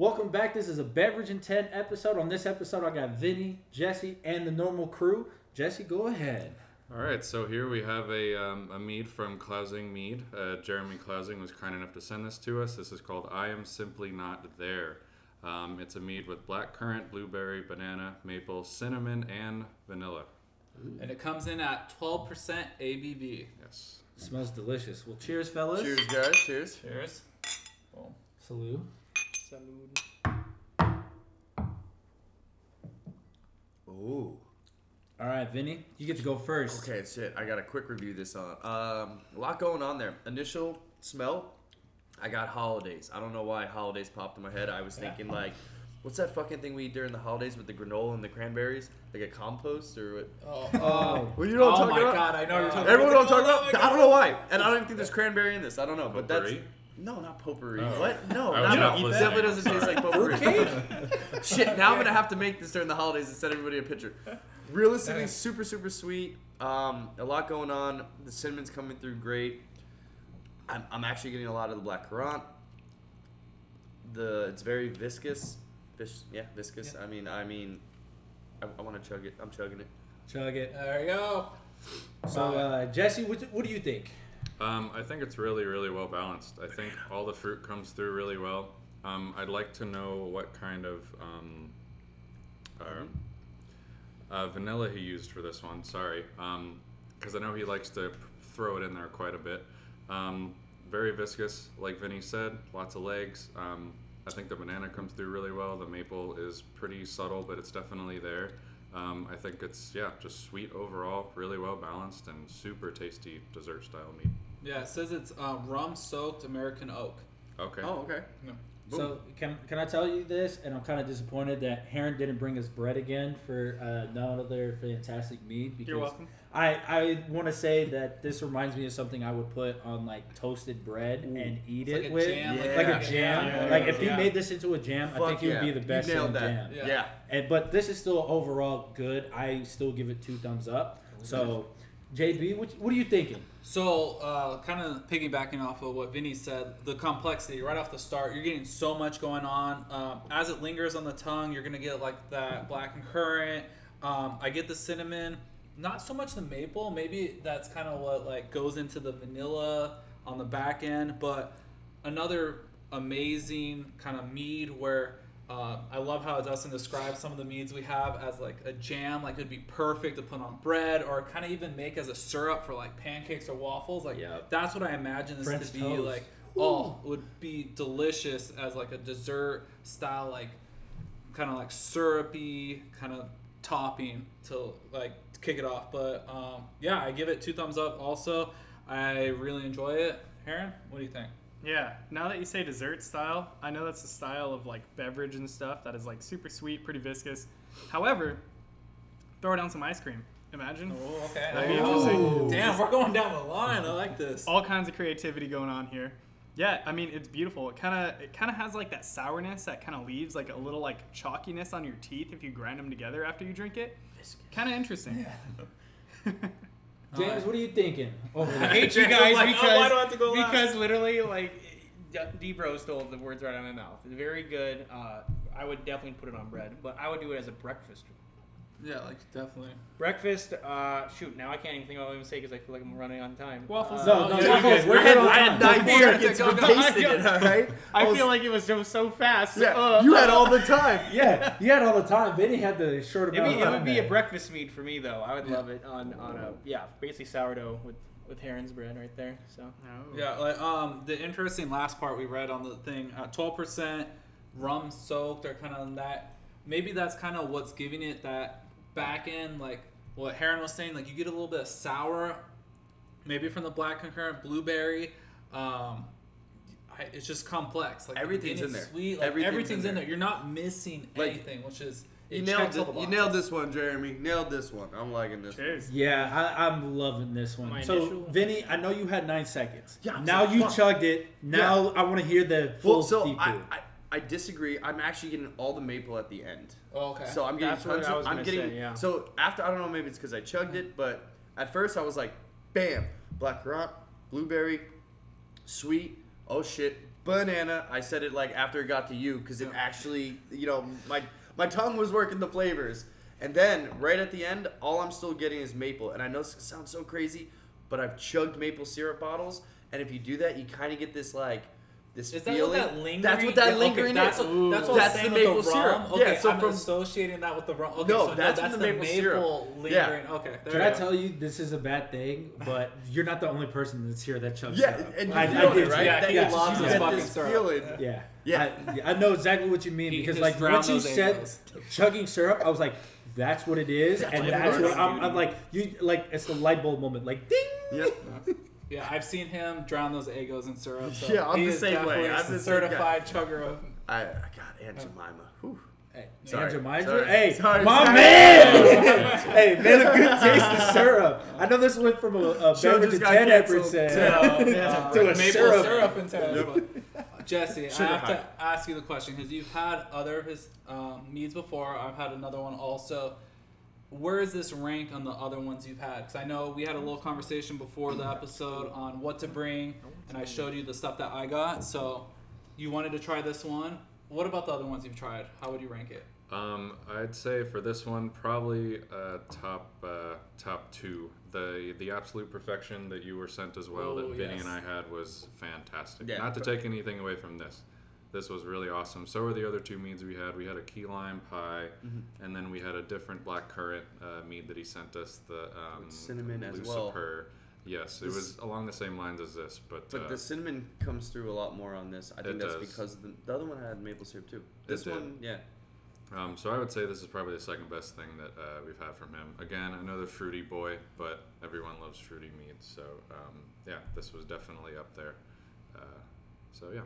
Welcome back. This is a Beverage and 10 episode. On this episode, I got Vinny, Jesse, and the normal crew. Jesse, go ahead. All right, so here we have a, um, a mead from Klausing Mead. Uh, Jeremy Klausing was kind enough to send this to us. This is called I Am Simply Not There. Um, it's a mead with black currant, blueberry, banana, maple, cinnamon, and vanilla. And it comes in at 12% ABV. Yes. smells delicious. Well, cheers, fellas. Cheers, guys. Cheers. Cheers. Boom. Salute. Salud. Ooh. All right, Vinny, you get to go first. Okay, shit. I got a quick review this on. Um, a lot going on there. Initial smell, I got holidays. I don't know why holidays popped in my head. I was thinking like, what's that fucking thing we eat during the holidays with the granola and the cranberries? Like a compost or what? Oh, Oh, Well, you know what oh I'm my talking about. god, I know what you're talking Everyone know about. what I'm talking Oh about? I don't know why, and I don't even think there's cranberry in this. I don't know, but that's Potpourri? No, not potpourri. Oh. What? No, I not was no, not it definitely doesn't taste Sorry. like potpourri. Shit, now I'm gonna have to make this during the holidays and send everybody a picture. Realistically, super super sweet. Um, a lot going on. The cinnamon's coming through great. I'm, I'm actually getting a lot of the black currant. The it's very viscous. Fish, yeah, viscous. I mean, I mean, I, I want to chug it. I'm chugging it. chug it. There you go. So, uh, Jesse, what, what do you think? Um, I think it's really, really well balanced. I think all the fruit comes through really well. Um, I'd like to know what kind of um, uh, uh, vanilla he used for this one. Sorry, because I know he likes to throw it in there quite a bit. Um, very viscous, like Vinny said. Lots of legs. Um, I think the banana comes through really well. The maple is pretty subtle, but it's definitely there. Um, I think it's yeah, just sweet overall, really well balanced, and super tasty dessert style mead. Yeah, it says it's uh, rum soaked American oak. Okay. Oh, okay. So, can, can I tell you this? And I'm kind of disappointed that Heron didn't bring us bread again for uh, another fantastic mead. Because You're welcome. I, I want to say that this reminds me of something I would put on like toasted bread and eat It's it like a with. jam. Yeah. Like a a jam. Yeah, like if you yeah. made this into a jam, I think Fuck it would be the best in jam. Yeah. yeah. And but this is still overall good. I still give it two thumbs up. So, JB, what, what are you thinking? So, uh, kind of piggybacking off of what Vinny said, the complexity right off the start, you're getting so much going on. Um, as it lingers on the tongue, you're gonna get like that black and currant. Um, I get the cinnamon, not so much the maple. Maybe that's kind of what like goes into the vanilla on the back end. But another amazing kind of mead where uh, I love how Dustin describes some of the meads we have as like a jam, like it'd be perfect to put on bread, or kind of even make as a syrup for like pancakes or waffles. Like Yep. that's what I imagine this French to be toast. like. Oh, would be delicious as like a dessert style, like kind of like syrupy kind of topping to like to kick it off. But um, yeah, I give it two thumbs up. Also, I really enjoy it. Heron, what do you think? Yeah. Now that you say dessert style, I know that's a style of like beverage and stuff that is like super sweet, pretty viscous. However, throw down some ice cream. Imagine. Oh, okay. That'd be interesting. Damn, we're going down the line. I like this. All kinds of creativity going on here. Yeah, I mean it's beautiful. It kind of it kind of has like that sourness that kind of leaves like a little like chalkiness on your teeth if you grind them together after you drink it. Kind of interesting. James, what are you thinking? Over there? I hate you guys like, "Oh, because why do I have to go because literally like D Bro stole the words right out of my mouth. It's very good. Uh, I would definitely put it on bread, but I would do it as a breakfast. Yeah, like definitely. Breakfast. Uh, shoot, now I can't even think of what I'm gonna say because I feel like I'm running on time. Waffles. Uh, No, no, Yeah, you're you good. guys- We're I good had, on I had time. nine Go for seconds for tasting it, alright? I was- feel like it was so so fast. Yeah, Uh, you had uh, all the time. Yeah, you had all the time. Vinny had the short It'd amount be, of it would be a breakfast mead for me though. I would love it on on a yeah basically sourdough with with Heron's bread right there. So Yeah, like um, the interesting last part we read on the thing, uh, twelve percent rum soaked or kind of that. Maybe that's kind of what's giving it that back end, like what Heron was saying. Like you get a little bit of sour, maybe from the black concurrent blueberry. Um, I, it's just complex. Like Everything's in there. Sweet, like Everything's everything's, in in there. there. You're not missing Like, anything, which is You nailed it. the You nailed this one, Jeremy. Nailed this one. I'm liking this. Cheers. Yeah, I, I'm loving this one. My so, initial- Vinny, I know you had nine seconds. Yeah, I'm now so you fucked. chugged it. Now I want to hear the full Well, so deep I. I, I disagree. I'm actually getting all the maple at the end. Oh, okay. So I'm getting That's what tons I of- was I'm gonna getting say, yeah. so after I don't know maybe it's because I chugged it, but at first I was like, bam, black currant, blueberry, sweet. Oh shit, banana. I said it like after it got to you because it actually, you know, my my tongue was working the flavors. And then right at the end, all I'm still getting is maple. And I know this sounds so crazy, but I've chugged maple syrup bottles, and if you do that, you kind of get this like this Is that feeling. what that lingering? That's what that yeah, okay, lingering that's is. What, that's what That's the saying maple with the syrup. rum. Okay, Yeah, so I'm from- associating that with the rum. Okay, No, so that's no, from that's the maple syrup. lingering. Okay, there Can I go. tell you this is a bad thing? But you're not the only person that's here that chugs Yeah, syrup. and you I, feel I it, did right? Yeah, That he you loves get his fucking syrup. Yeah. Yeah. I, I know exactly what you mean He because like drowned once you said Eggos. chugging syrup, I was like, that's what it is, and that's what I'm. I'm like. You like it's the light bulb moment, like ding. Yep. Yeah, I've seen him drown those Eggos in syrup. So Yeah, I'm the same way. definitely I'm the certified chugger of. I, I got Aunt Jemima. Whew. Hey, Sorry. Aunt Jemima? Sorry. Hey, Sorry. my Sorry. man! hey, man, a good taste of syrup. I know this went from a, a Show beverage to got 10 canceled. percent Uh, to a maple syrup. syrup, intense. But Jesse, Sugar I have high. to ask you the question because you've had other of his um, meads before. I've had another one also. Where is this rank on the other ones you've had? Because I know we had a little conversation before the episode on what to bring, and I showed you the stuff that I got. So you wanted to try this one. What about the other ones you've tried? How would you rank it? Um, I'd say for this one, probably uh, top uh, top two. The the absolute perfection that you were sent as well Oh, that Vinny yes. and I had was fantastic. Yeah, Not to take anything away from this. This was really awesome. So were the other two meads we had. We had a key lime pie, Mm-hmm. and then we had a different black currant uh, mead that he sent us. The um, cinnamon as well. Lucifer. Yes, it was along the same lines as this, but, But uh, the cinnamon comes through a lot more on this. I think that's does. because the, the other one had maple syrup too. This one, yeah. Um, so I would say this is probably the second best thing that uh, we've had from him. Again, another fruity boy, but everyone loves fruity meads. So um, yeah, this was definitely up there. Uh, so yeah,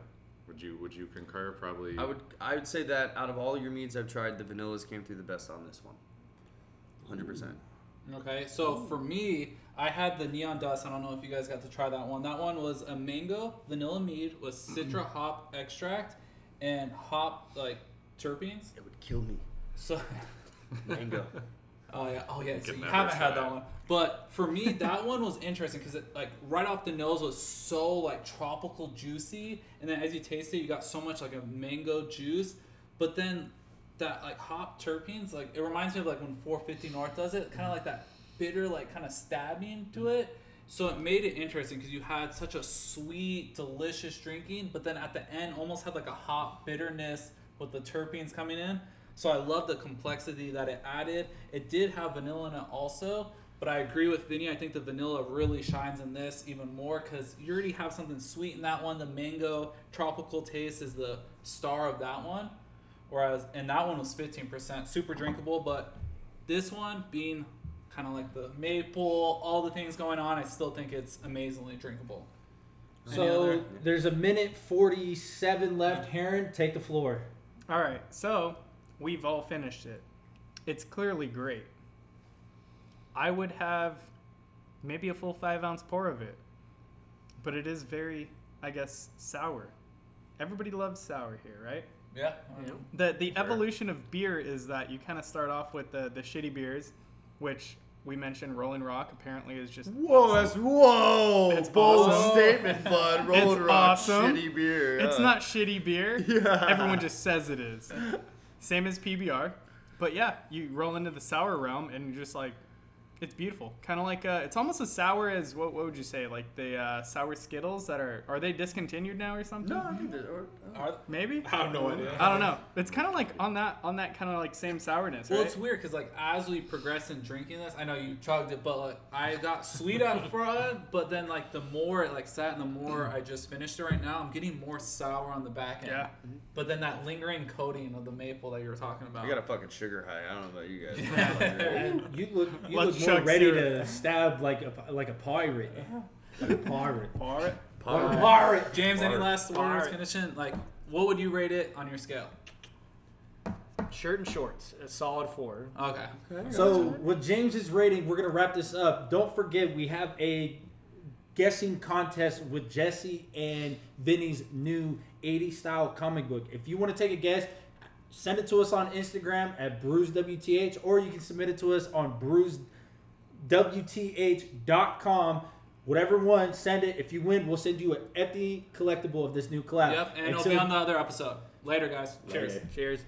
would you would you concur? Probably. I would I would say that out of all your meads I've tried, the vanillas came through the best on this one. Hundred percent. Okay, so for me, I had the neon dust. I don't know if you guys got to try that one. That one was a mango vanilla mead with mm-hmm. citra hop extract and hop like terpenes. It would kill me. So, Mango. oh yeah, oh yeah. So you haven't had that one, but for me, that one was interesting because it like right off the nose was so like tropical juicy, and then as you taste it, you got so much like a mango juice, but then that like hop terpenes, like it reminds me of like when 450 North does it, kind of like that bitter, like kind of stabbing to it. So it made it interesting because you had such a sweet, delicious drinking, but then at the end almost had like a hop bitterness with the terpenes coming in. So I love the complexity that it added. It did have vanilla in it also, but I agree with Vinny. I think the vanilla really shines in this even more because you already have something sweet in that one. The mango tropical taste is the star of that one, whereas and that one was 15%, super drinkable. But this one being kind of like the maple, all the things going on, I still think it's amazingly drinkable. So there's a minute forty-seven left. Heron, take the floor. All right, so we've all finished it. It's clearly great. I would have maybe a full five ounce pour of it, but it is very, I guess, sour. Everybody loves sour here, right? Yeah. The the evolution of beer is that you kind of start off with the the shitty beers, which we mentioned Rolling Rock apparently is just Whoa, that's whoa! It's Bold awesome. statement, bud. Rolling It's Rock, awesome. shitty beer. It's not shitty beer. Yeah. Everyone just says it is. Same as PBR. But yeah, you roll into the sour realm and you're just like, it's beautiful. Kind of like, uh, it's almost as sour as, what, what would you say? Like the uh, sour Skittles that are, are they discontinued now or something? No, I think that. Or, Are- Maybe? I have no idea. I don't know. It's kind of like on that, on that kind of like same sourness, Well, right? it's weird because like as we progress in drinking this, I know you chugged it, but like I got sweet up front, but then like the more it like sat and the more I just finished it right now, I'm getting more sour on the back end. Yeah. But then that lingering coating of the maple that you were talking about. I got a fucking sugar high. I don't know about you guys. You look, you Let's look more chug ready syrup. to stab like a like a pirate. Like a pirate. Pour it. Like a pirate. James, any last words bar. finishing? Like, what would you rate it on your scale? Shirt and shorts, a solid four. Okay. So with James's rating, we're gonna wrap this up. Don't forget we have a guessing contest with Jesse and Vinny's new 80 style comic book. If you want to take a guess, send it to us on Instagram at BruiseWTH or you can submit it to us on BruiseWTH.com. Whatever one, send it. If you win, we'll send you an empty collectible of this new collab. Yep, and it'll be on the other episode. Later, guys. Cheers. Later. Cheers.